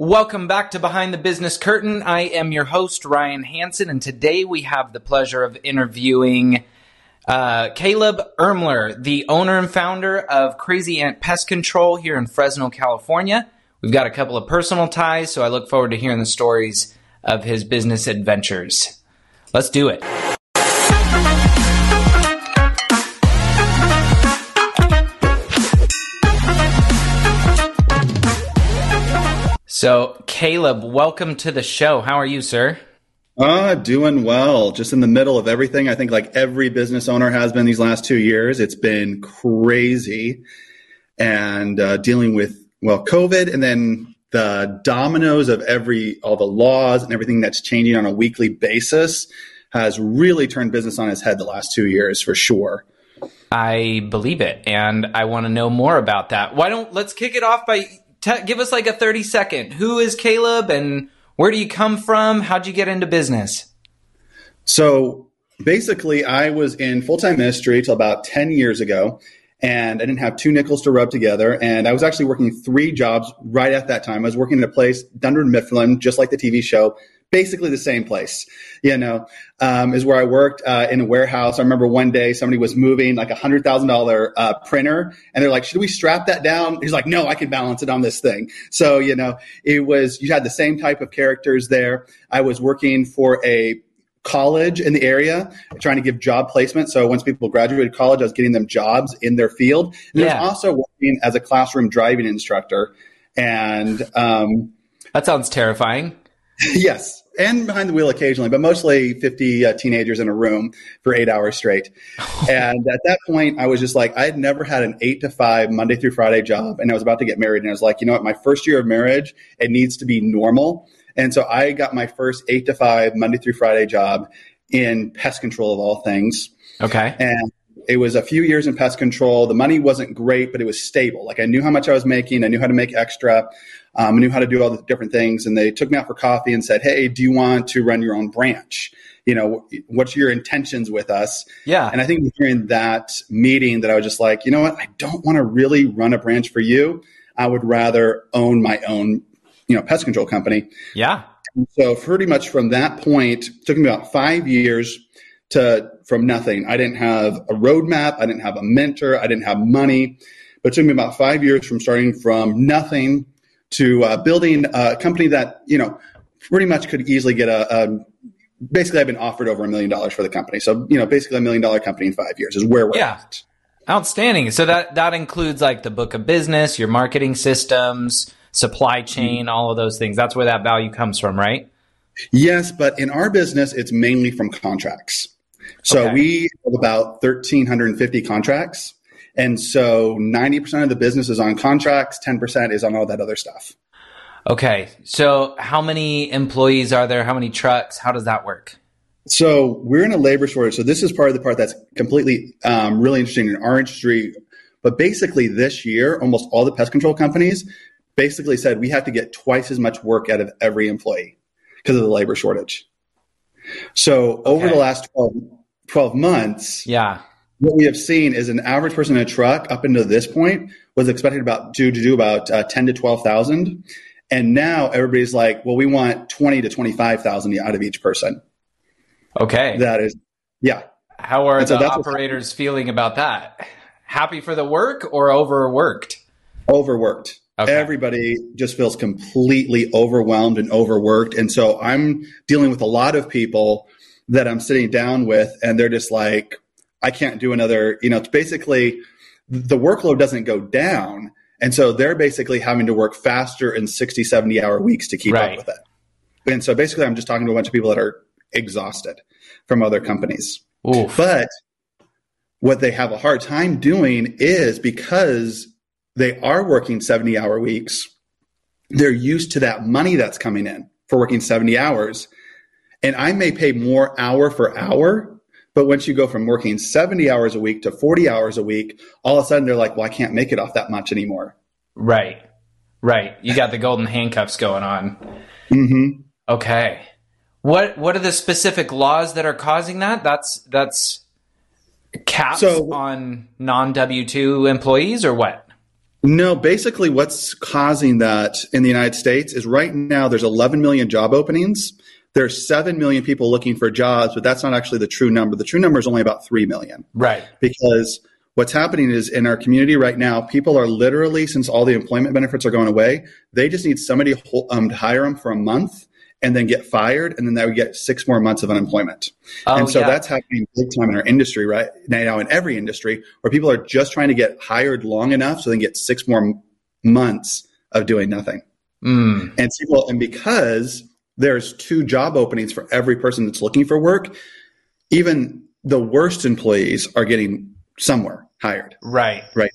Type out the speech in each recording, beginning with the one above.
Welcome back to Behind the Business Curtain. I am your host, Ryan Hanson, and today we have the pleasure of interviewing uh, Caleb Ermler, the owner and founder of Crazy Ant Pest Control here in Fresno, California. We've got a couple of personal ties, so I look forward to hearing the stories of his business adventures. Let's do it. So, Caleb, welcome to the show. How are you, sir? Uh, doing well. Just in the middle of everything. I think like every business owner has been these last two years. It's been crazy and uh, dealing with, well, COVID and then the dominoes of every, all the laws and everything that's changing on a weekly basis has really turned business on its head the last two years for sure. I believe it. And I want to know more about that. Why don't, let's kick it off by T- give us like a 30 second. Who is Caleb and where do you come from? How'd you get into business? So basically, I was in full time ministry till about 10 years ago, and I didn't have two nickels to rub together. And I was actually working three jobs right at that time. I was working at a place, Dunder Mifflin, just like the TV show, basically the same place, you know, um, is where I worked uh, in a warehouse. I remember one day somebody was moving like a hundred thousand dollar uh, printer, and they're like, "Should we strap that down?" He's like, "No, I can balance it on this thing." So you know, it was you had the same type of characters there. I was working for a college in the area trying to give job placement so once people graduated college i was getting them jobs in their field and yeah. i was also working as a classroom driving instructor and um, that sounds terrifying yes, and behind the wheel occasionally, but mostly 50 uh, teenagers in a room for eight hours straight. and at that point, I was just like, I had never had an eight to five Monday through Friday job, and I was about to get married, and I was like, you know what, my first year of marriage, it needs to be normal. And so I got my first eight to five Monday through Friday job in pest control of all things. Okay. And it was a few years in pest control. The money wasn't great, but it was stable. Like I knew how much I was making. I knew how to make extra. Um, I knew how to do all the different things. And they took me out for coffee and said, Hey, do you want to run your own branch? You know, what's your intentions with us? Yeah. And I think during that meeting that I was just like, you know what? I don't want to really run a branch for you. I would rather own my own, you know, pest control company. Yeah. So pretty much from that point, took me about five years to from nothing. I didn't have a roadmap. I didn't have a mentor. I didn't have money. But it took me about five years from starting from nothing to uh, building a company that you know pretty much could easily get a, a basically I've been offered over a million dollars for the company. So, you know, basically a million dollar company in five years is where we're yeah. at. Outstanding. So that, that includes like the book of business, your marketing systems, supply chain, all of those things. That's where that value comes from, right? Yes, but in our business, it's mainly from contracts. So okay. we have about 1,350 contracts. And so 90% of the business is on contracts, 10% is on all that other stuff. Okay. So how many employees are there? How many trucks? How does that work? So we're in a labor shortage. So this is part of the part that's completely um, really interesting in our industry. But basically, this year, almost all the pest control companies basically said we have to get twice as much work out of every employee because of the labor shortage. So okay. over the last 12, 12 months, yeah, what we have seen is an average person in a truck up until this point was expected about to, to do about uh, 10 to 12,000. And now everybody's like, well, we want 20 to 25,000 out of each person. Okay. That is, yeah. How are the operators feeling about that? Happy for the work or overworked? Overworked. Okay. Everybody just feels completely overwhelmed and overworked. And so I'm dealing with a lot of people that I'm sitting down with, and they're just like, I can't do another, you know, it's basically the workload doesn't go down. And so they're basically having to work faster in 60, 70 hour weeks to keep right. up with it. And so basically, I'm just talking to a bunch of people that are exhausted from other companies. Oof. But what they have a hard time doing is because they are working 70 hour weeks, they're used to that money that's coming in for working 70 hours. And I may pay more hour for hour, but once you go from working 70 hours a week to 40 hours a week, all of a sudden they're like, well, I can't make it off that much anymore. Right. Right. You got the golden handcuffs going on. Mm-hmm. Okay. What what are the specific laws that are causing that? That's that's caps so, on non W two employees or what? No, basically what's causing that in the United States is right now there's 11 million job openings. There's 7 million people looking for jobs, but that's not actually the true number. The true number is only about 3 million. Right. Because what's happening is in our community right now, people are literally, since all the employment benefits are going away, they just need somebody um, to hire them for a month and then get fired, and then they would get six more months of unemployment. Oh, and so yeah. that's happening big time in our industry right now, in every industry, where people are just trying to get hired long enough so they can get six more months of doing nothing. Mm. And people, and because there's two job openings for every person that's looking for work, even the worst employees are getting somewhere hired. Right. Right.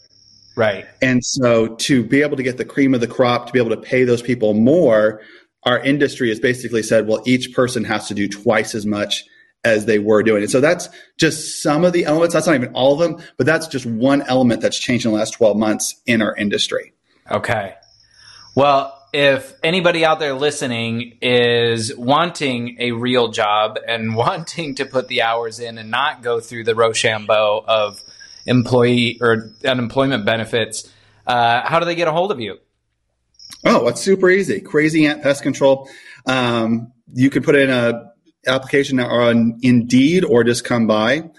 Right. And so to be able to get the cream of the crop, to be able to pay those people more, our industry has basically said, well, each person has to do twice as much as they were doing. And so that's just some of the elements. That's not even all of them, but that's just one element that's changed in the last 12 months in our industry. Okay. Well, if anybody out there listening is wanting a real job and wanting to put the hours in and not go through the Rochambeau of employee or unemployment benefits, uh, how do they get a hold of you? Oh, it's super easy. Crazy Ant Pest Control. Um, you could put in a application on Indeed or just come by,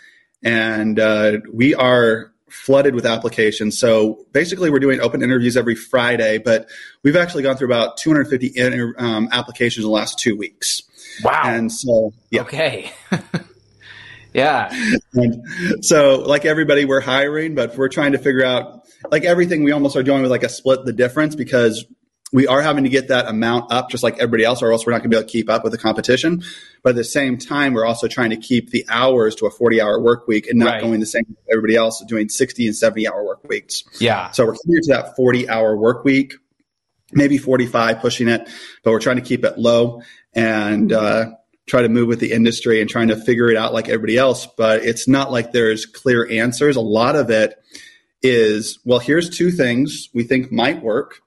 and uh, we are flooded with applications. So basically, we're doing open interviews every Friday, but we've actually gone through about 250 inter- um, applications in the last two weeks. Wow! And so, yeah. Okay. yeah. And so, like everybody, we're hiring, but we're trying to figure out, like everything, we almost are doing with like a split the difference because we are having to get that amount up just like everybody else, or else we're not going to be able to keep up with the competition. But at the same time, we're also trying to keep the hours to a 40 hour work week and not right. going the same as everybody else doing 60 and 70 hour work weeks. Yeah. So we're committed to that 40 hour work week, maybe 45 pushing it, but we're trying to keep it low and, uh, try to move with the industry and trying to figure it out like everybody else. But it's not like there's clear answers. A lot of it is, well, here's two things we think might work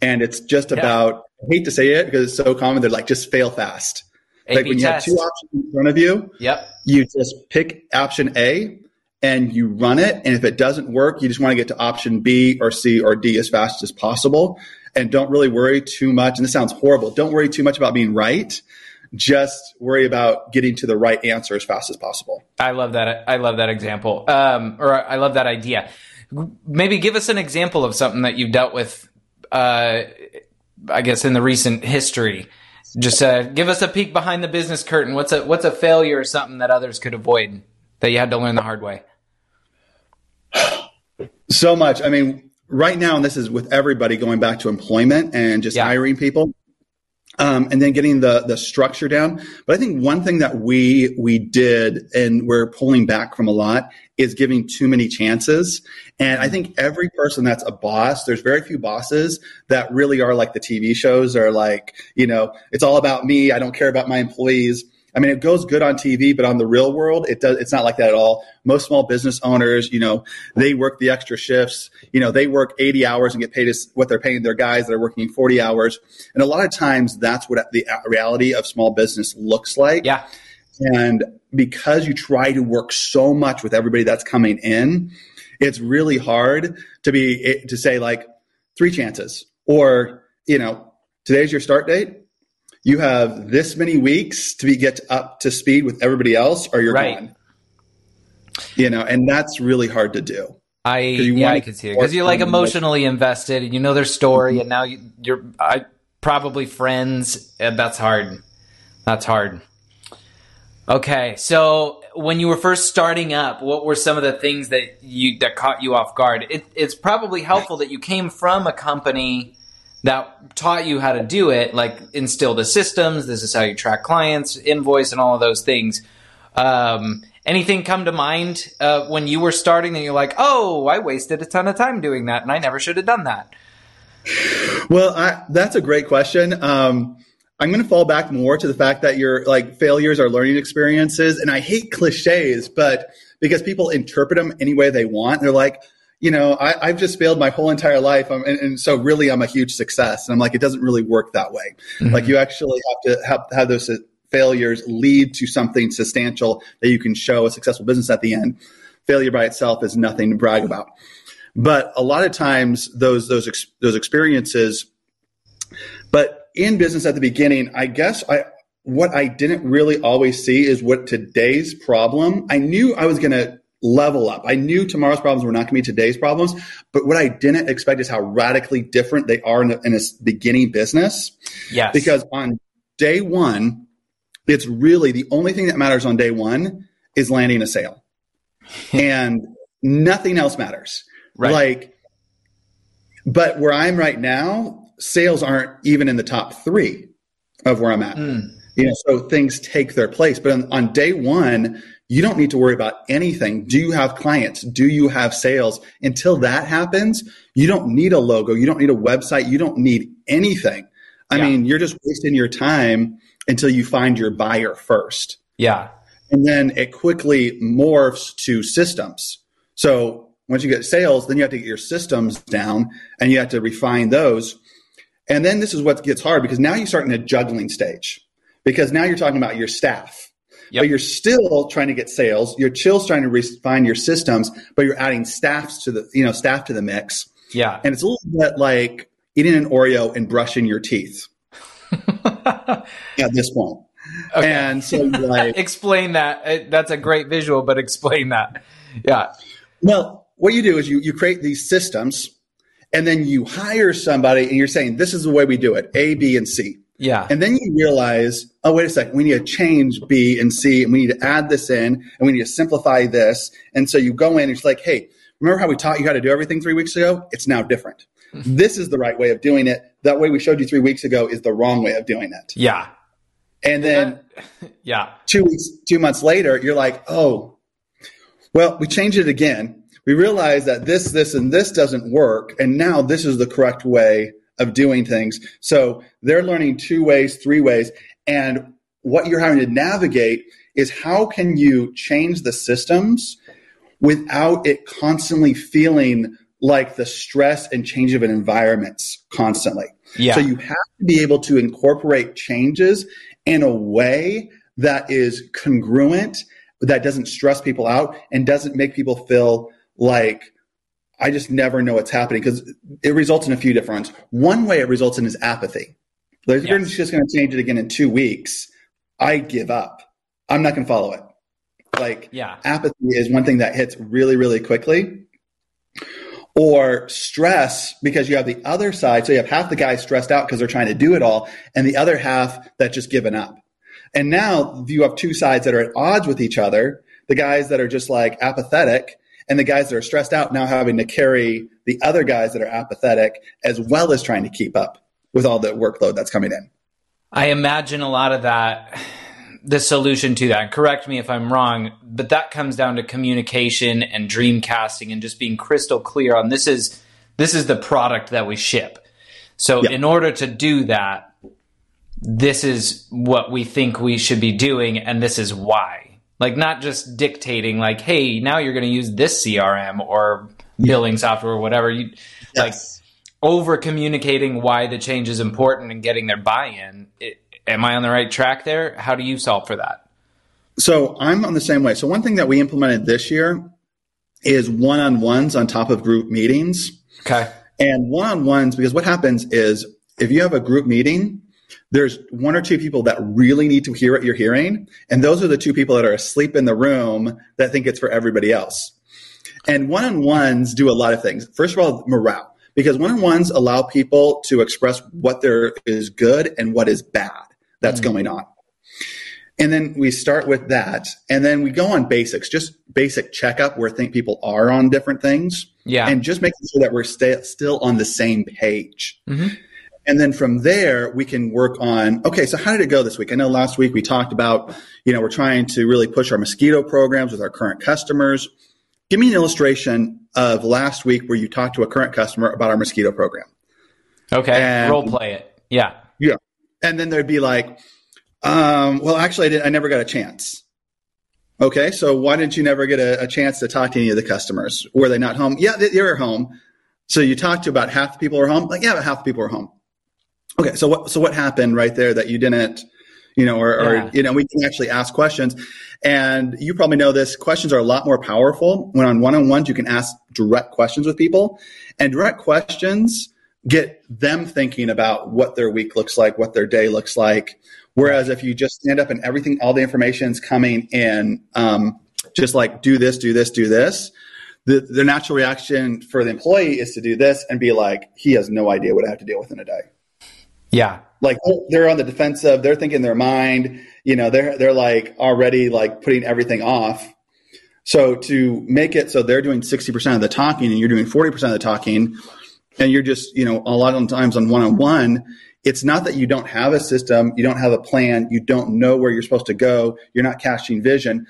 and it's just yeah. about I hate to say it because it's so common. They're like just fail fast. A-B like when you have two options in front of you, yep. you just pick option A and you run it. And if it doesn't work, you just want to get to option B or C or D as fast as possible. And don't really worry too much. And this sounds horrible. Don't worry too much about being right. Just worry about getting to the right answer as fast as possible. I love that. I love that example. Um, or I love that idea. Maybe give us an example of something that you've dealt with uh, I guess in the recent history. Just uh, give us a peek behind the business curtain. What's a what's a failure or something that others could avoid that you had to learn the hard way? So much. I mean, right now, and this is with everybody going back to employment and just yeah. hiring people um, and then getting the the structure down. But I think one thing that we we did and we're pulling back from a lot is giving too many chances. And I think every person that's a boss, there's very few bosses that really are like the TV shows or like you know it's all about me. I don't care about my employees. I mean, it goes good on TV, but on the real world, it does. It's not like that at all. Most small business owners, you know, they work the extra shifts. You know, they work 80 hours and get paid what they're paying their guys that are working 40 hours. And a lot of times, that's what the reality of small business looks like. Yeah. And because you try to work so much with everybody that's coming in, it's really hard to be to say like three chances or you know today's your start date you have this many weeks to be get up to speed with everybody else or you're right. gone. You know, and that's really hard to do. I yeah, I can see it because you're like emotionally invested and you know their story, mm-hmm. and now you, you're I probably friends. and That's hard. That's hard. Okay, so when you were first starting up, what were some of the things that you that caught you off guard? It, it's probably helpful that you came from a company that taught you how to do it, like instill the systems. This is how you track clients, invoice, and all of those things. Um, anything come to mind uh, when you were starting and you're like, oh, I wasted a ton of time doing that, and I never should have done that? Well, I, that's a great question. Um, I'm going to fall back more to the fact that your like failures are learning experiences. And I hate cliches, but because people interpret them any way they want, they're like, you know, I, have just failed my whole entire life. and, and, so really I'm a huge success. And I'm like, it doesn't really work that way. Mm-hmm. Like you actually have to have, have those failures lead to something substantial that you can show a successful business at the end. Failure by itself is nothing to brag about. But a lot of times those, those, those experiences, but in business at the beginning, I guess I what I didn't really always see is what today's problem. I knew I was going to level up. I knew tomorrow's problems were not going to be today's problems, but what I didn't expect is how radically different they are in, the, in a beginning business. Yes. Because on day one, it's really the only thing that matters on day one is landing a sale, and nothing else matters. Right. Like, but where I'm right now, sales aren't even in the top three of where I'm at. Mm. You know, so things take their place. But on, on day one, you don't need to worry about anything. Do you have clients? Do you have sales? Until that happens, you don't need a logo. You don't need a website. You don't need anything. I yeah. mean, you're just wasting your time until you find your buyer first. Yeah. And then it quickly morphs to systems. So once you get sales, then you have to get your systems down and you have to refine those. And then this is what gets hard because now you start in a juggling stage because now you're talking about your staff. Yep. But you're still trying to get sales. You're still trying to refine your systems, but you're adding staffs to the, you know, staff to the mix. Yeah. And it's a little bit like eating an Oreo and brushing your teeth at this point. Okay. And so, like, explain that. Uh, that's a great visual, but explain that. Yeah. Well, what you do is you, you create these systems and then you hire somebody and you're saying this is the way we do it a b and c yeah. And then you realize oh wait a second we need to change b and c and we need to add this in and we need to simplify this. And so you go in and it's like hey remember how we taught you how to do everything three weeks ago? It's now different. Mm-hmm. this is the right way of doing it. That way we showed you three weeks ago is the wrong way of doing it. Yeah. And then yeah. two weeks two months later you're like oh well we changed it again. We realize that this, this, and this doesn't work. And now this is the correct way of doing things. So they're learning two ways, three ways. And what you're having to navigate is how can you change the systems without it constantly feeling like the stress and change of an environments constantly. Yeah. So you have to be able to incorporate changes in a way that is congruent, that doesn't stress people out and doesn't make people feel like I just never know what's happening because it results in a few different ones. One way it results in is apathy. Like, yes. you're just going to change it again in two weeks. I give up. I'm not going to follow it. Like, yeah. apathy is one thing that hits really, really quickly. Or stress because you have the other side. So you have half the guys stressed out because they're trying to do it all, and the other half that just given up. And now you have two sides that are at odds with each other. The guys that are just like apathetic and the guys that are stressed out now having to carry the other guys that are apathetic as well as trying to keep up with all the workload that's coming in. I imagine a lot of that the solution to that. Correct me if I'm wrong, but that comes down to communication and dream casting and just being crystal clear on this is this is the product that we ship. So in order to do that, this is what we think we should be doing and this is why. Like not just dictating like, hey, now you're going to use this CRM or billing software or whatever. You yes. like over communicating why the change is important and getting their buy-in. It, am I on the right track there? How do you solve for that? So I'm on the same way. So one thing that we implemented this year is one-on-ones on top of group meetings. Okay. And one-on-ones because what happens is if you have a group meeting, there's one or two people that really need to hear what you're hearing. And those are the two people that are asleep in the room that think it's for everybody else. And one on ones do a lot of things. First of all, morale, because one on ones allow people to express what there is good and what is bad that's mm-hmm. going on. And then we start with that. And then we go on basics, just basic checkup where think people are on different things. Yeah. And just making sure that we're st- still on the same page. Mm-hmm. And then from there, we can work on, okay, so how did it go this week? I know last week we talked about, you know, we're trying to really push our mosquito programs with our current customers. Give me an illustration of last week where you talked to a current customer about our mosquito program. Okay. And, Role play it. Yeah. Yeah. And then there'd be like, um, well, actually, I, I, never got a chance. Okay. So why didn't you never get a, a, chance to talk to any of the customers? Were they not home? Yeah, they, they were home. So you talked to about half the people are home? Like, yeah, about half the people are home. Okay, so what so what happened right there that you didn't, you know, or, yeah. or you know, we can actually ask questions, and you probably know this. Questions are a lot more powerful when on one on ones you can ask direct questions with people, and direct questions get them thinking about what their week looks like, what their day looks like. Whereas if you just stand up and everything, all the information is coming in, um, just like do this, do this, do this. The, the natural reaction for the employee is to do this and be like, he has no idea what I have to deal with in a day. Yeah. Like oh, they're on the defensive. They're thinking their mind, you know, they're, they're like already like putting everything off. So to make it so they're doing 60% of the talking and you're doing 40% of the talking and you're just, you know, a lot of times on one on one, it's not that you don't have a system, you don't have a plan, you don't know where you're supposed to go, you're not casting vision.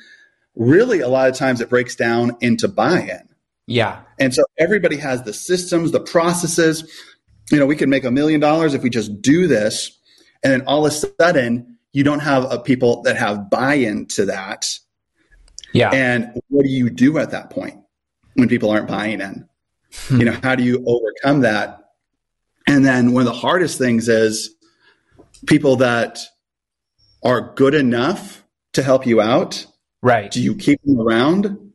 Really, a lot of times it breaks down into buy in. Yeah. And so everybody has the systems, the processes, you know, we could make a million dollars if we just do this. And then all of a sudden, you don't have a, people that have buy in to that. Yeah. And what do you do at that point when people aren't buying in? Hmm. You know, how do you overcome that? And then one of the hardest things is people that are good enough to help you out. Right. Do you keep them around?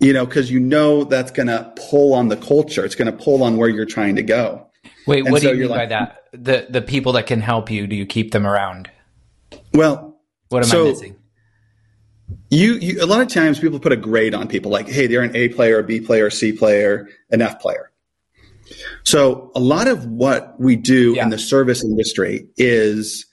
You know, because you know that's going to pull on the culture. It's going to pull on where you're trying to go. Wait, and what so do you mean like, by that? The the people that can help you, do you keep them around? Well, what am so I missing? You, you a lot of times people put a grade on people like, hey, they're an A player, a B player, a C player, an F player. So a lot of what we do yeah. in the service industry is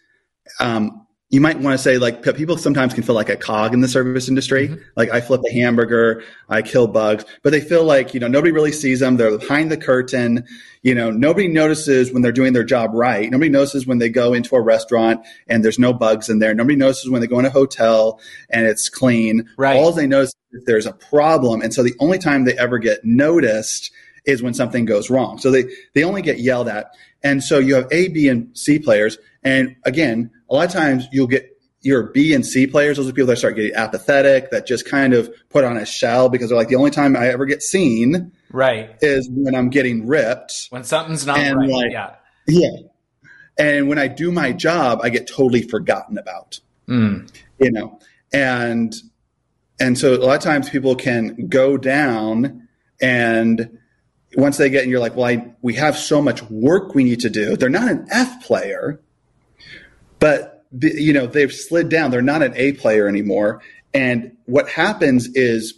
um, you might want to say like people sometimes can feel like a cog in the service industry. Mm-hmm. Like I flip a hamburger, I kill bugs, but they feel like, you know, nobody really sees them. They're behind the curtain. You know, nobody notices when they're doing their job right. Nobody notices when they go into a restaurant and there's no bugs in there. Nobody notices when they go in a hotel and it's clean. Right. All they notice is there's a problem. And so the only time they ever get noticed is when something goes wrong. So they, they only get yelled at. And so you have A, B, and C players. And again, a lot of times you'll get your B and C players, those are people that start getting apathetic, that just kind of put on a shell because they're like, the only time I ever get seen right is when I'm getting ripped. When something's not and right. Like, yeah. Yeah. And when I do my job, I get totally forgotten about. Mm. You know, and and so a lot of times people can go down and once they get and you're like, well, I, we have so much work we need to do. They're not an F player, but you know they've slid down. They're not an A player anymore. And what happens is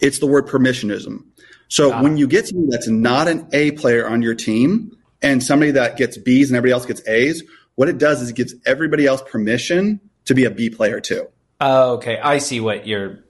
it's the word permissionism. So ah. when you get somebody that's not an A player on your team and somebody that gets B's and everybody else gets A's, what it does is it gives everybody else permission to be a B player too. Oh, okay. I see what you're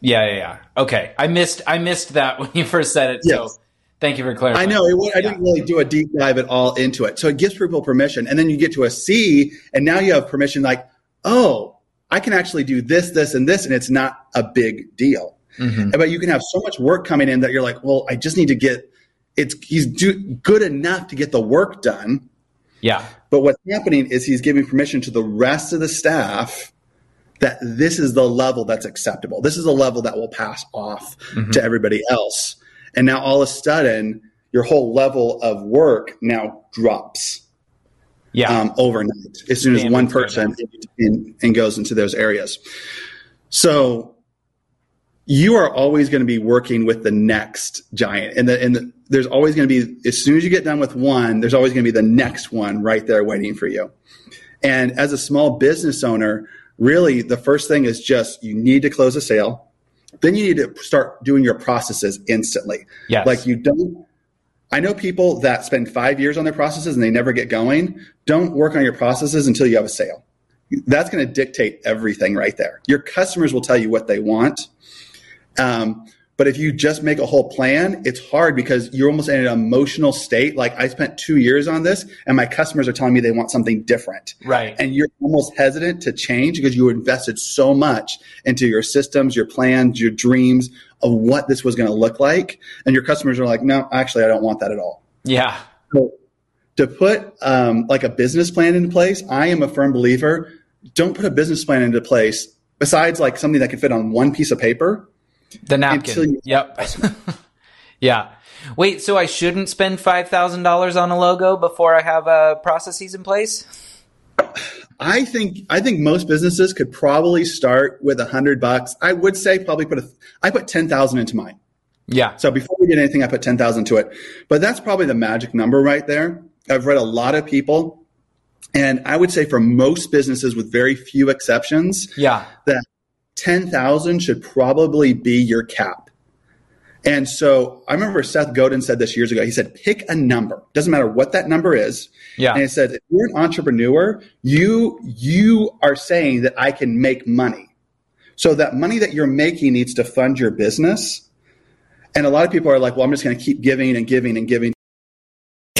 yeah, yeah, yeah. Okay, I missed I missed that when you first said it. Yes. So thank you for clarifying. I know it, I didn't really do a deep dive at all into it. So it gives people permission, and then you get to a C, and now you have permission. Like, oh, I can actually do this, this, and this, and it's not a big deal. Mm-hmm. But you can have so much work coming in that you're like, well, I just need to get. It's he's do, good enough to get the work done. Yeah. But what's happening is he's giving permission to the rest of the staff that this is the level that's acceptable. This is a level that will pass off mm-hmm. to everybody else. And now all of a sudden, your whole level of work now drops. Yeah. Um, overnight, as soon as Damn, one person in, in goes into those areas. So you are always going to be working with the next giant, and the, and the, there's always going to be as soon as you get done with one, there's always going to be the next one right there waiting for you. And as a small business owner, really the first thing is just you need to close a sale then you need to start doing your processes instantly. Yes. Like you don't I know people that spend five years on their processes and they never get going. Don't work on your processes until you have a sale. That's going to dictate everything right there. Your customers will tell you what they want. Um, but if you just make a whole plan, it's hard because you're almost in an emotional state. Like I spent two years on this and my customers are telling me they want something different. Right. And you're almost hesitant to change because you invested so much into your systems, your plans, your dreams of what this was going to look like. And your customers are like, no, actually, I don't want that at all. Yeah. So to put um, like a business plan into place, I am a firm believer. Don't put a business plan into place besides like something that can fit on one piece of paper The napkin. Yep. yeah. Wait, so I shouldn't spend five thousand dollars on a logo before I have uh, processes in place? I think I think most businesses could probably start with a hundred bucks. I would say probably put a I put ten thousand into mine. Yeah. So before we did anything, I put ten thousand to it. But that's probably the magic number right there. I've read a lot of people, and I would say for most businesses, with very few exceptions, Yeah. that ten thousand should probably be your cap. And so I remember Seth Godin said this years ago. He said, pick a number. Doesn't matter what that number is. Yeah. And he said, if you're an entrepreneur, you you are saying that I can make money. So that money that you're making needs to fund your business. And a lot of people are like, well, I'm just going to keep giving and giving and giving.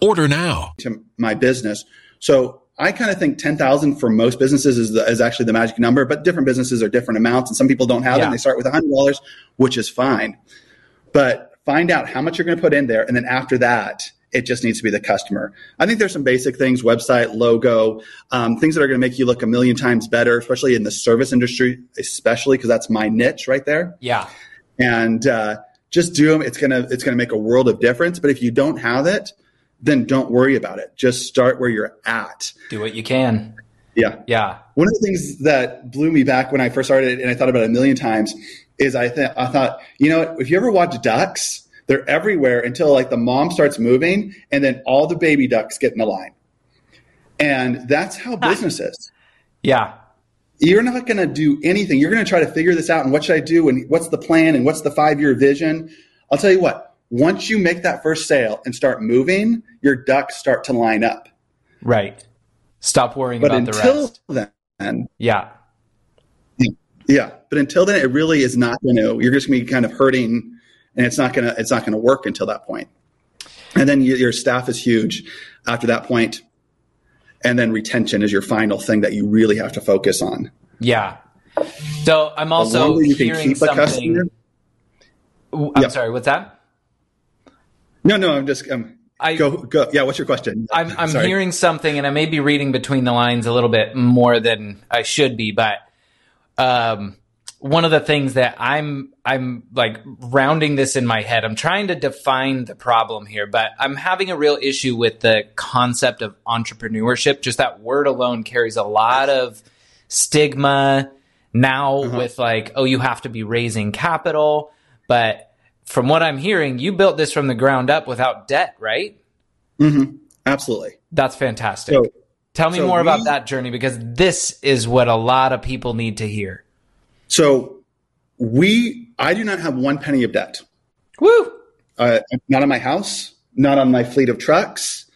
Order now. to my business. So I kind of think 10,000 for most businesses is, the, is actually the magic number, but different businesses are different amounts and some people don't have it and they start with $100, which is fine. But find out how much you're going to put in there. And then after that, it just needs to be the customer. I think there's some basic things, website, logo, um, things that are going to make you look a million times better, especially in the service industry, especially because that's my niche right there Yeah. and uh, just do them. It's gonna it's gonna make a world of difference. But if you don't have it, then don't worry about it. Just start where you're at. Do what you can. Yeah. Yeah. One of the things that blew me back when I first started, and I thought about it a million times, is I th- I thought, you know, if you ever watch ducks, they're everywhere until like the mom starts moving, and then all the baby ducks get in a line. And that's how business is. Yeah. You're not going to do anything. You're going to try to figure this out and what should I do and what's the plan and what's the five year vision. I'll tell you what, once you make that first sale and start moving, your ducks start to line up. Right. Stop worrying But about the rest. until then, Yeah. yeah, but until then, it really is not going to, you're just going to be kind of hurting and it's not going to, it's not going to work until that point. And then your, your staff is huge after that point. And then retention is your final thing that you really have to focus on. Yeah. So I'm also you hearing something. customer. I'm Yeah. sorry. What's that? No, no, I'm just, um, I- go, go. Yeah. What's your question? I'm, I'm Sorry. hearing something, and I may be reading between the lines a little bit more than I should be, but um, one of the things that I'm I'm like rounding this in my head. I'm trying to define the problem here, but I'm having a real issue with the concept of entrepreneurship. Just that word alone carries a lot of stigma now Uh-huh. with like, oh, you have to be raising capital, but from what I'm hearing, you built this from the ground up without debt, right? Absolutely. That's fantastic. So, Tell me so more about that journey because this is what a lot of people need to hear. so we, I do not have one penny of debt. Woo! Uh, not on my house, not on my fleet of trucks.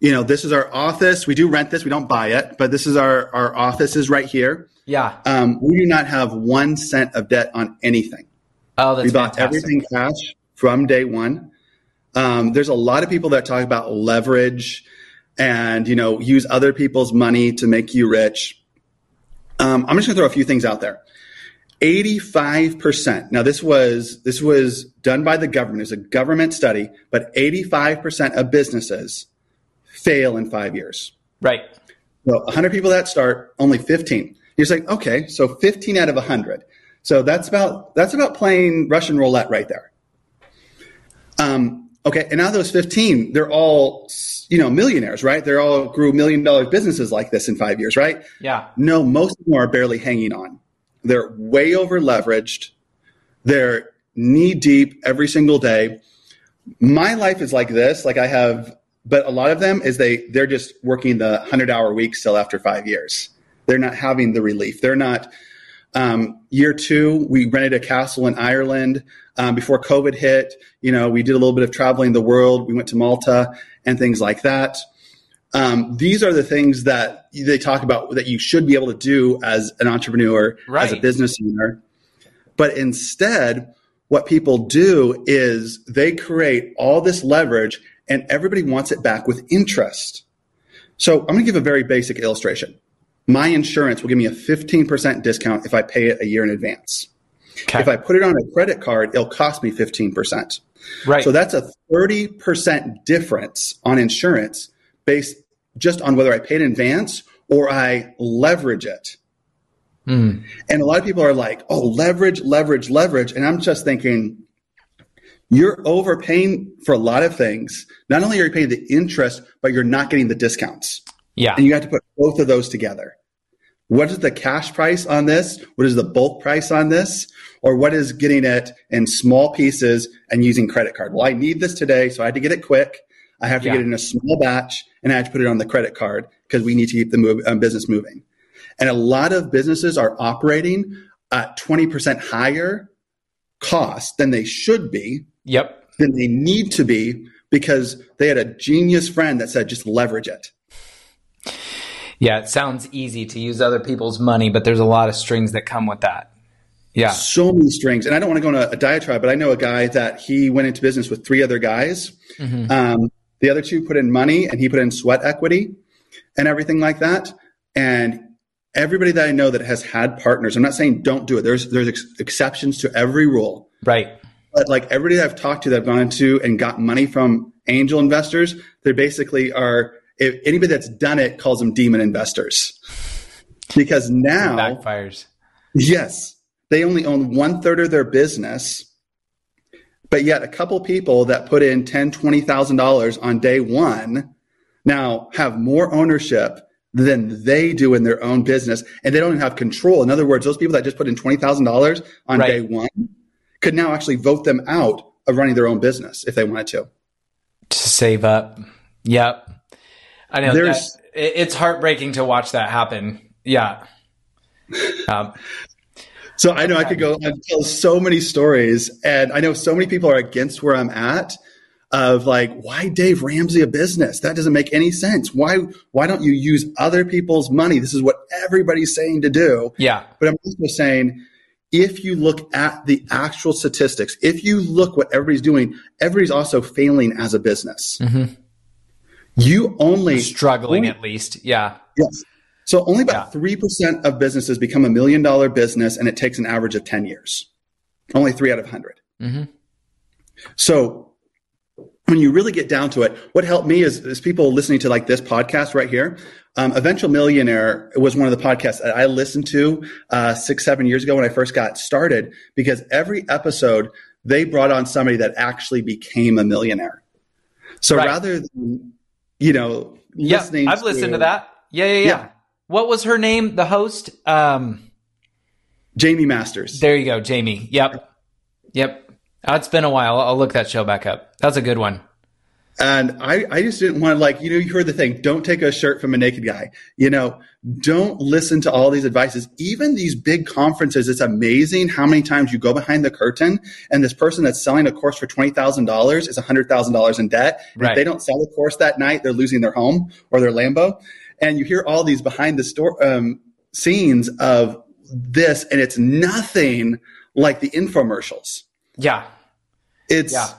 You know, this is our office. We do rent this. We don't buy it, but this is our, our office is right here. Yeah. Um, we do not have one cent of debt on anything. Oh, that's we bought fantastic. everything cash from day one. Um, there's a lot of people that talk about leverage and you know use other people's money to make you rich. Um, I'm just going to throw a few things out there. 85%. Now this was this was done by the government. It's a government study, but 85% of businesses fail in 5 years. Right. So 100 people that start, only 15. You're saying, okay, so 15 out of 100. So that's about that's about playing Russian roulette right there. Um, okay, and now those 15, they're all you know millionaires, right? They're all grew million dollar businesses like this in five years, right? Yeah. No, most of them are barely hanging on. They're way over leveraged. They're knee deep every single day. My life is like this. Like I have, but a lot of them is they they're just working the hundred hour week still after five years. They're not having the relief. They're not. Um, year two, we rented a castle in Ireland um, before COVID hit. You know, we did a little bit of traveling the world. We went to Malta and things like that. Um, these are the things that they talk about that you should be able to do as an entrepreneur, right. as a business owner. But instead, what people do is they create all this leverage and everybody wants it back with interest. So I'm going to give a very basic illustration. My insurance will give me a 15% discount if I pay it a year in advance. Okay. If I put it on a credit card, it'll cost me 15%. Right. So that's a 30% difference on insurance based just on whether I paid in advance or I leverage it. Mm. And a lot of people are like, oh, leverage, leverage, leverage. And I'm just thinking, you're overpaying for a lot of things. Not only are you paying the interest, but you're not getting the discounts. Yeah. And you have to put both of those together. What is the cash price on this? What is the bulk price on this? Or what is getting it in small pieces and using credit card? Well, I need this today, so I had to get it quick. I have to yeah. get it in a small batch and I have to put it on the credit card because we need to keep the move, um, business moving. And a lot of businesses are operating at 20% higher cost than they should be. Yep. Than they need to be because they had a genius friend that said, just leverage it. Yeah, it sounds easy to use other people's money, but there's a lot of strings that come with that. Yeah. So many strings. And I don't want to go on a, a diatribe, but I know a guy that he went into business with three other guys. Mm-hmm. Um, the other two put in money and he put in sweat equity and everything like that. And everybody that I know that has had partners, I'm not saying don't do it. There's there's ex- exceptions to every rule. Right. But like everybody that I've talked to that have gone into and got money from angel investors, they basically are if anybody that's done it calls them demon investors. Because now it backfires. Yes. They only own one third of their business but yet, a couple people that put in ten, twenty thousand dollars on day one now have more ownership than they do in their own business, and they don't even have control. In other words, those people that just put in twenty thousand dollars on right. day one could now actually vote them out of running their own business if they wanted to. To save up. Yep. I know. There's, that, it's heartbreaking to watch that happen. Yeah. Um, so I know I could go and tell so many stories, and I know so many people are against where I'm at. Of like, why Dave Ramsey a business? That doesn't make any sense. Why why don't you use other people's money? This is what everybody's saying to do. Yeah. But I'm also saying if you look at the actual statistics, if you look what everybody's doing, everybody's also failing as a business. Mm-hmm. You only struggling only, at least. Yeah. Yes. So only about three percent of businesses become a million dollar business, and it takes an average of ten years. Only three out of 100 mm-hmm. So when you really get down to it, what helped me is, is people listening to like this podcast right here. Um, Eventual Millionaire was one of the podcasts that I listened to uh, six, seven years ago when I first got started because every episode they brought on somebody that actually became a millionaire. So right. rather than, you know, listening. Yeah, I've listened to that. Yeah, yeah, yeah, yeah. What was her name? The host? Um, Jaime Masters. There you go, Jamie. Yep. Yep. Oh, it's been a while. I'll look that show back up. That's a good one. And I, I just didn't want to like, you know, you heard the thing, don't take a shirt from a naked guy. You know, don't listen to all these advices. Even these big conferences, it's amazing how many times you go behind the curtain and this person that's selling a course for $20,000 is $100,000 in debt. Right. If they don't sell the course that night, they're losing their home or their Lambo and you hear all these behind the store um, scenes of this, and it's nothing like the infomercials. Yeah, it's yeah.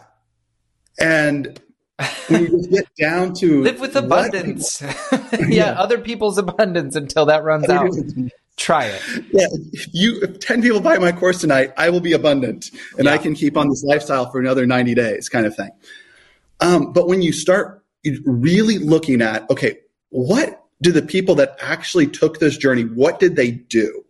and when you just get down to live with abundance, yeah, yeah, other people's abundance until that runs out. Try it. Yeah, if you if ten people buy my course tonight, I will be abundant, and yeah. I can keep on this lifestyle for another ninety days, kind of thing. Um, but when you start really looking at, okay, what do the people that actually took this journey, what did they do?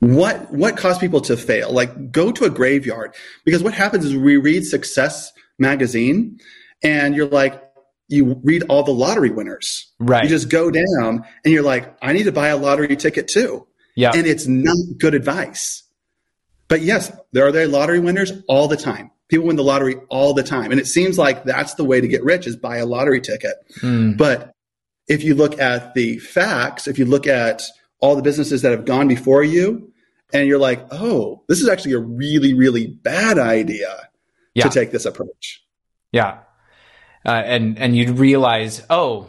what what caused people to fail like go to a graveyard because what happens is we read success magazine and you're like you read all the lottery winners Right. you just go down and you're like i need to buy a lottery ticket too Yeah. and it's not good advice but yes there are there lottery winners all the time people win the lottery all the time and it seems like that's the way to get rich is buy a lottery ticket Mm. but if you look at the facts, if you look at all the businesses that have gone before you, and you're like, oh, this is actually a really, really bad idea Yeah. to take this approach. Yeah. Uh, and and you'd realize, oh,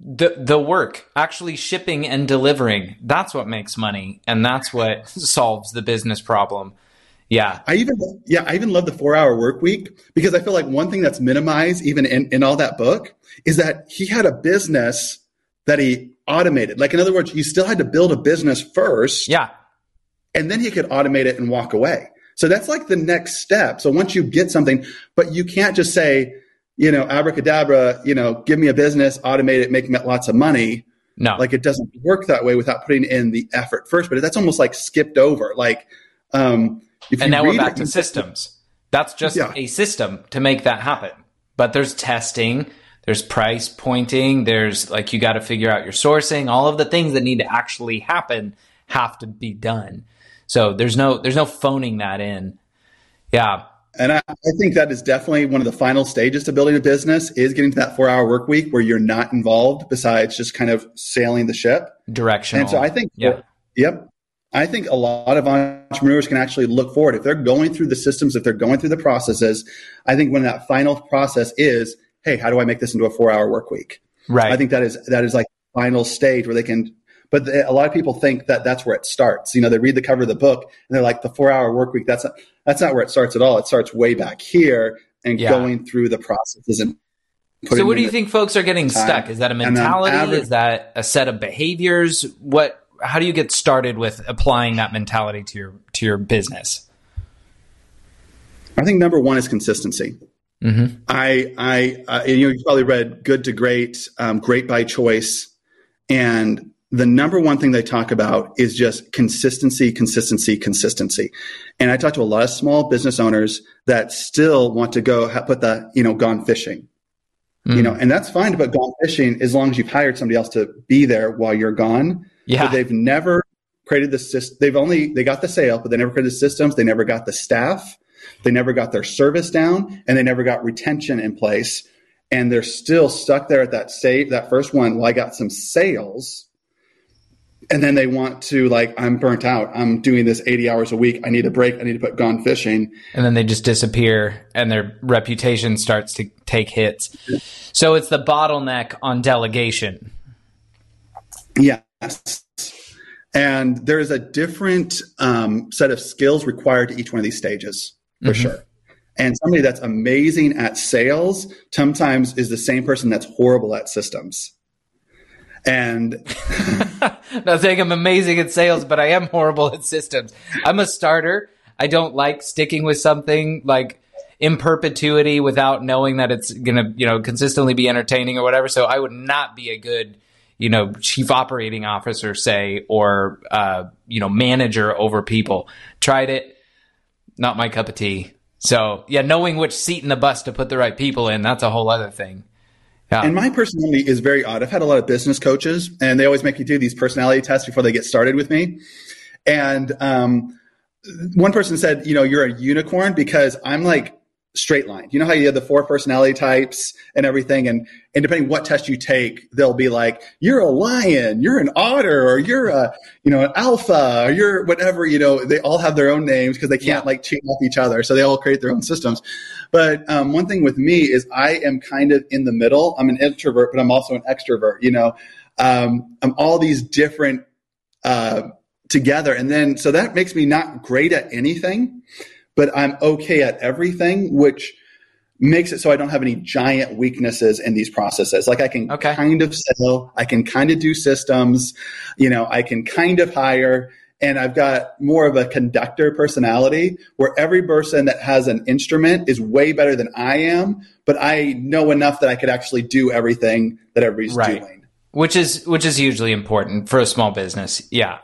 the the work, actually shipping and delivering, that's what makes money, and that's what solves the business problem. Yeah. I even, yeah, I even love the four hour work week because I feel like one thing that's minimized even in, in all that book is that he had a business that he automated. Like, in other words, you still had to build a business first. Yeah. and then he could automate it and walk away. So that's like the next step. So once you get something, but you can't just say, you know, abracadabra, you know, give me a business, automate it, make me lots of money. No. Like it doesn't work that way without putting in the effort first. But that's almost like skipped over. Like, um, if and now we're back it, to systems. That's just Yeah. a system to make that happen. But there's testing, there's price pointing, there's like you got to figure out your sourcing, all of the things that need to actually happen have to be done. So there's no there's no phoning that in. Yeah. And I, I think that is definitely one of the final stages to building a business is getting to that four hour work week where you're not involved besides just kind of sailing the ship. Directional. And so I think, Yeah. yep. I think a lot of entrepreneurs can actually look forward. If they're going through the systems, if they're going through the processes, I think when that final process is, hey, how do I make this into a four hour work week? right. I think that is, that is like the final stage where they can, but a lot of people think that that's where it starts. You know, they read the cover of the book and they're like, the four hour work week, that's not, that's not where it starts at all. It starts way back here and Yeah. going through the processes and so what do you think folks are getting time. stuck? Is that a mentality? average- Is that a set of behaviors? What how do you get started with applying that mentality to your to your business? I think number one is consistency. Mm-hmm. I, I, uh, you know, you probably read Good to Great, um, Great by Choice, and the number one thing they talk about is just consistency, consistency, consistency. And I talk to a lot of small business owners that still want to go put the, you know, gone fishing, you know, mm. and that's fine to put gone fishing as long as you've hired somebody else to be there while you're gone. Yeah. But they've never created the system. They've only, they got the sale, but they never created the systems. They never got the staff. They never got their service down and they never got retention in place. And they're still stuck there at that save, that first one. Well, I got some sales. And then they want to like, I'm burnt out. I'm doing this 80 hours a week. I need a break. I need to put gone fishing. and then they just disappear and their reputation starts to take hits. So it's the bottleneck on delegation. Yes. And there is a different um, set of skills required to each one of these stages, for sure. And somebody that's amazing at sales sometimes is the same person that's horrible at systems. And Not saying I'm amazing at sales, but I am horrible at systems. I'm a starter. I don't like sticking with something like in perpetuity without knowing that it's going to, you know, consistently be entertaining or whatever. So I would not be a good, you know, chief operating officer, say, or, uh, you know, manager over people. Tried it. Not my cup of tea. So yeah, knowing which seat in the bus to put the right people in, that's a whole other thing. Yeah. And my personality is very odd. I've had a lot of business coaches, and they always make me do these personality tests before they get started with me. And um, one person said, "You know, you're a unicorn because I'm like straight line. You know how you have the four personality types and everything, and and depending what test you take, they'll be like, you're a lion, you're an otter, or you're a you know an alpha, or you're whatever. You know, they all have their own names because they can't like cheat off each other, so they all create their own systems. But um, one thing with me is I am kind of in the middle. I'm an introvert, but I'm also an extrovert. You know, um, I'm all these different uh, together, and then so that makes me not great at anything, but I'm okay at everything, which makes it so I don't have any giant weaknesses in these processes. Like I can Okay. kind of sell, I can kind of do systems, you know, I can kind of hire, and I've got more of a conductor personality where every person that has an instrument is way better than I am, but I know enough that I could actually do everything that everybody's Right. doing. which is which is hugely important for a small business. Yeah.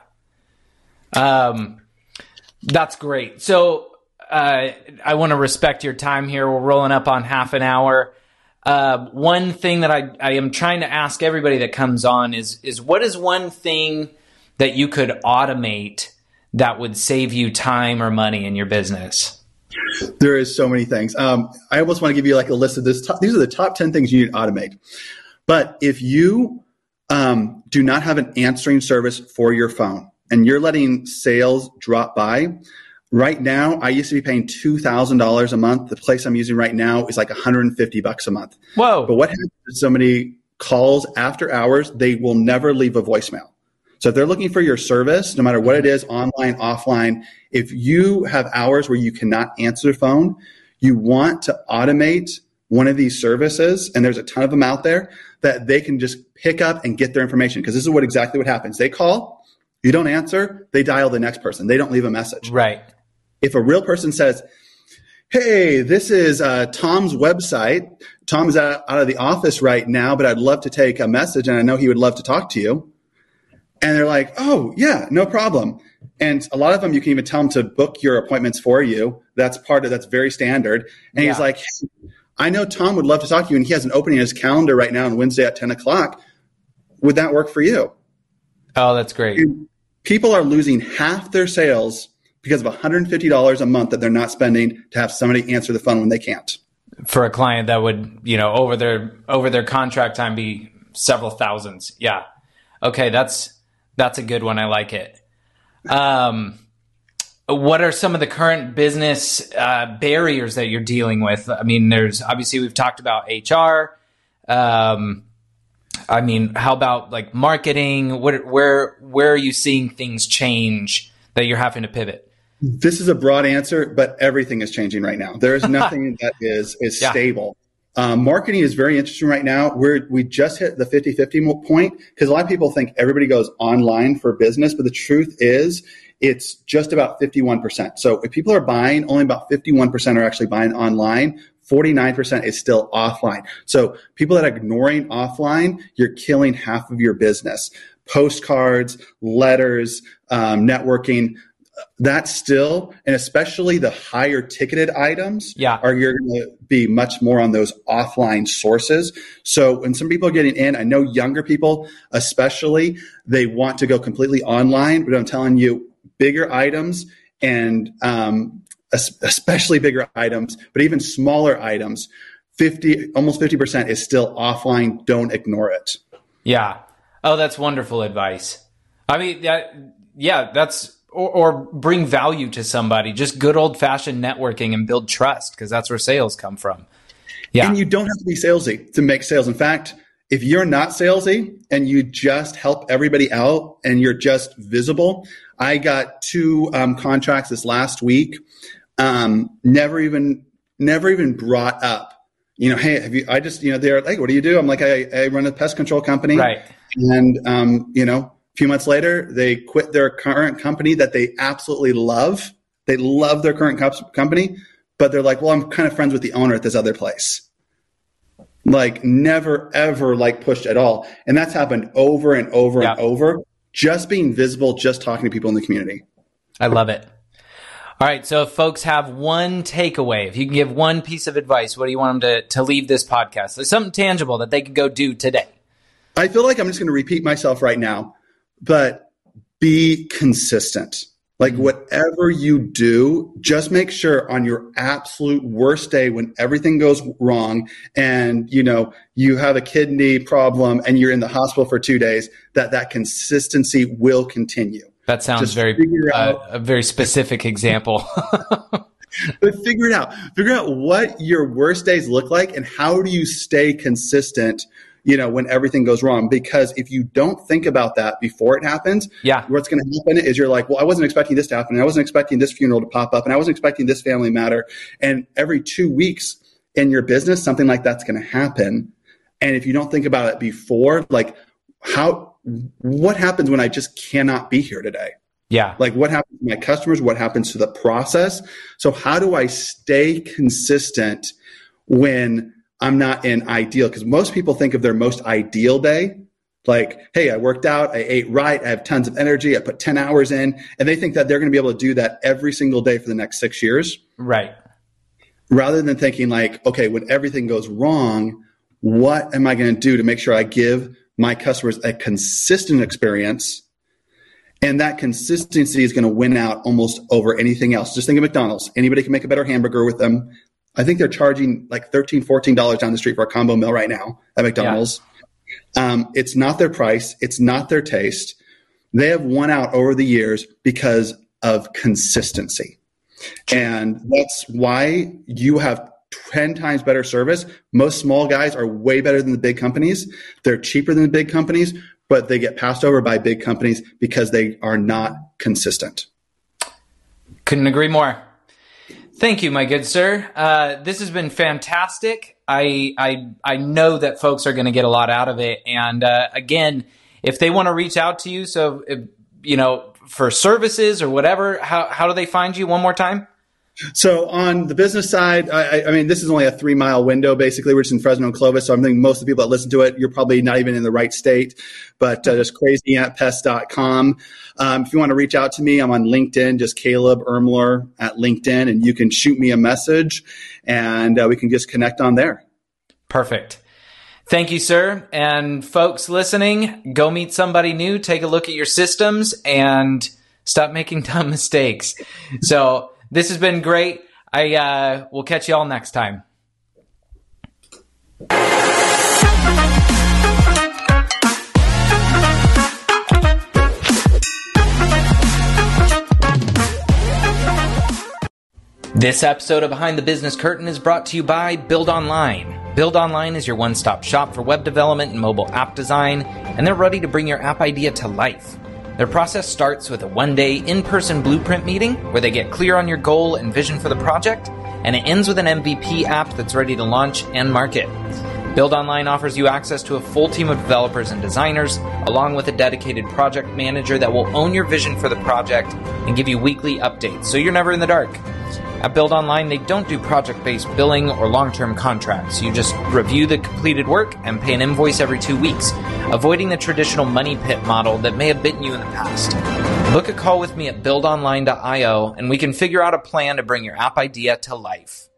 Um, that's great. So uh, I want to respect your time here. We're rolling up on half an hour. Uh, one thing that I, I am trying to ask everybody that comes on is is what is one thing that you could automate that would save you time or money in your business? There is so many things. Um, I almost want to give you like a list of this. Top, these are the top ten things you need to automate. But if you um, do not have an answering service for your phone and you're letting sales drop by, right now I used to be paying two thousand dollars a month. The place I'm using right now is like 150 bucks a month. Whoa! But what happens if somebody calls after hours? They will never leave a voicemail. So if they're looking for your service, no matter what it is, online, offline, if you have hours where you cannot answer the phone, you want to automate one of these services, and there's a ton of them out there that they can just pick up and get their information. Because this is what exactly what happens. They call, you don't answer, they dial the next person. They don't leave a message. Right. If a real person says, Hey, this is uh, Tom's website. Tom's out, out of the office right now, but I'd love to take a message and I know he would love to talk to you. And they're like, Oh, yeah, no problem. And a lot of them, you can even tell them to book your appointments for you. That's part of that's very standard. And Yeah. he's like, hey, I know Tom would love to talk to you, and he has an opening in his calendar right now on Wednesday at 10 o'clock. Would that work for you? Oh, that's great. People are losing half their sales because of $150 a month that they're not spending to have somebody answer the phone when they can't. For a client that would, you know, over their over their contract time be several thousands. Yeah. Okay, that's that's a good one. I like it. Um, what are some of the current business uh, barriers that you're dealing with? I mean, there's obviously we've talked about HR. Um, I mean, how about like marketing? What, where where are you seeing things change that you're having to pivot? This is a broad answer, but everything is changing right now. There is nothing that is is Yeah. stable. Um, marketing is very interesting right now. We're we just hit the 50-50 point because a lot of people think everybody goes online for business, but the truth is it's just about 51%. So if people are buying, only about 51% are actually buying online. 49% is still offline. So people that are ignoring offline, you're killing half of your business. Postcards, letters, um, networking, that still, and especially the higher ticketed items, Yeah. are you're going to be much more on those offline sources. So when some people are getting in, I know younger people, especially, they want to go completely online. But I'm telling you, bigger items and um, especially bigger items, but even smaller items, fifty almost fifty percent is still offline. Don't ignore it. Yeah. Oh, that's wonderful advice. I mean, that, yeah, that's, or, or bring value to somebody. Just good old fashioned networking and build trust because that's where sales come from. Yeah. And you don't have to be salesy to make sales. In fact, if you're not salesy and you just help everybody out and you're just visible, I got two um, contracts this last week. Um, never even, never even brought up. You know, hey, have you? I just, you know, they're like, "What do you do?" I'm like, "I, I run a pest control company." right. And um, you know, a few months later, they quit their current company that they absolutely love. They love their current co- company, but they're like, "Well, I'm kind of friends with the owner at this other place." Like never ever like pushed at all, and that's happened over and over Yeah. and over. Just being visible, just talking to people in the community. I love it. All right. So if folks have one takeaway, if you can give one piece of advice, what do you want them to, to leave this podcast? There's something tangible that they could go do today. I feel like I'm just going to repeat myself right now, but be consistent. Like whatever you do, just make sure on your absolute worst day when everything goes wrong and you know you have a kidney problem and you're in the hospital for 2 days that that consistency will continue. That sounds Just very, uh, a very specific example. But figure it out. Figure out what your worst days look like and how do you stay consistent, you know, when everything goes wrong because if you don't think about that before it happens, yeah. what's going to happen is you're like, well, I wasn't expecting this to happen. I wasn't expecting this funeral to pop up. And I wasn't expecting this family matter. And every two weeks in your business, something like that's going to happen. And if you don't think about it before, like how, what happens when I just cannot be here today? Yeah. Like what happens to my customers? What happens to the process? So how do I stay consistent when I'm not in ideal? Because most people think of their most ideal day like, hey, I worked out, I ate right, I have tons of energy, I put 10 hours in, and they think that they're going to be able to do that every single day for the next six years. Right. Rather than thinking, like, okay, when everything goes wrong, what am I going to do to make sure I give my customers a consistent experience? And that consistency is going to win out almost over anything else. Just think of McDonald's. Anybody can make a better hamburger with them. I think they're charging like $13, $14 down the street for a combo meal right now at McDonald's. Yeah um, it's not their price, it's not their taste. They have won out over the years because of consistency. And that's why you have 10 times better service. Most small guys are way better than the big companies. They're cheaper than the big companies, but they get passed over by big companies because they are not consistent. Couldn't agree more. Thank you, my good sir. Uh, this has been fantastic. I I I know that folks are going to get a lot out of it. And uh, again, if they want to reach out to you, so if, you know for services or whatever, how how do they find you? One more time. So on the business side, I, I, mean, this is only a three mile window. Basically, we're just in Fresno and Clovis. So I'm thinking most of the people that listen to it, you're probably not even in the right state, but uh, just crazyantpest.com. Um, if you want to reach out to me, I'm on LinkedIn, just Caleb Ermler at LinkedIn, and you can shoot me a message and uh, we can just connect on there. Perfect. Thank you, sir. And folks listening, go meet somebody new, take a look at your systems, and stop making dumb mistakes. So, this has been great. I uh, will catch you all next time. This episode of Behind the Business Curtain is brought to you by Build Online. Build Online is your one stop shop for web development and mobile app design, and they're ready to bring your app idea to life. Their process starts with a one day in person blueprint meeting where they get clear on your goal and vision for the project, and it ends with an MVP app that's ready to launch and market. Build Online offers you access to a full team of developers and designers, along with a dedicated project manager that will own your vision for the project and give you weekly updates so you're never in the dark. At Build Online, they don't do project based billing or long term contracts. You just review the completed work and pay an invoice every two weeks, avoiding the traditional money pit model that may have bitten you in the past. Book a call with me at buildonline.io and we can figure out a plan to bring your app idea to life.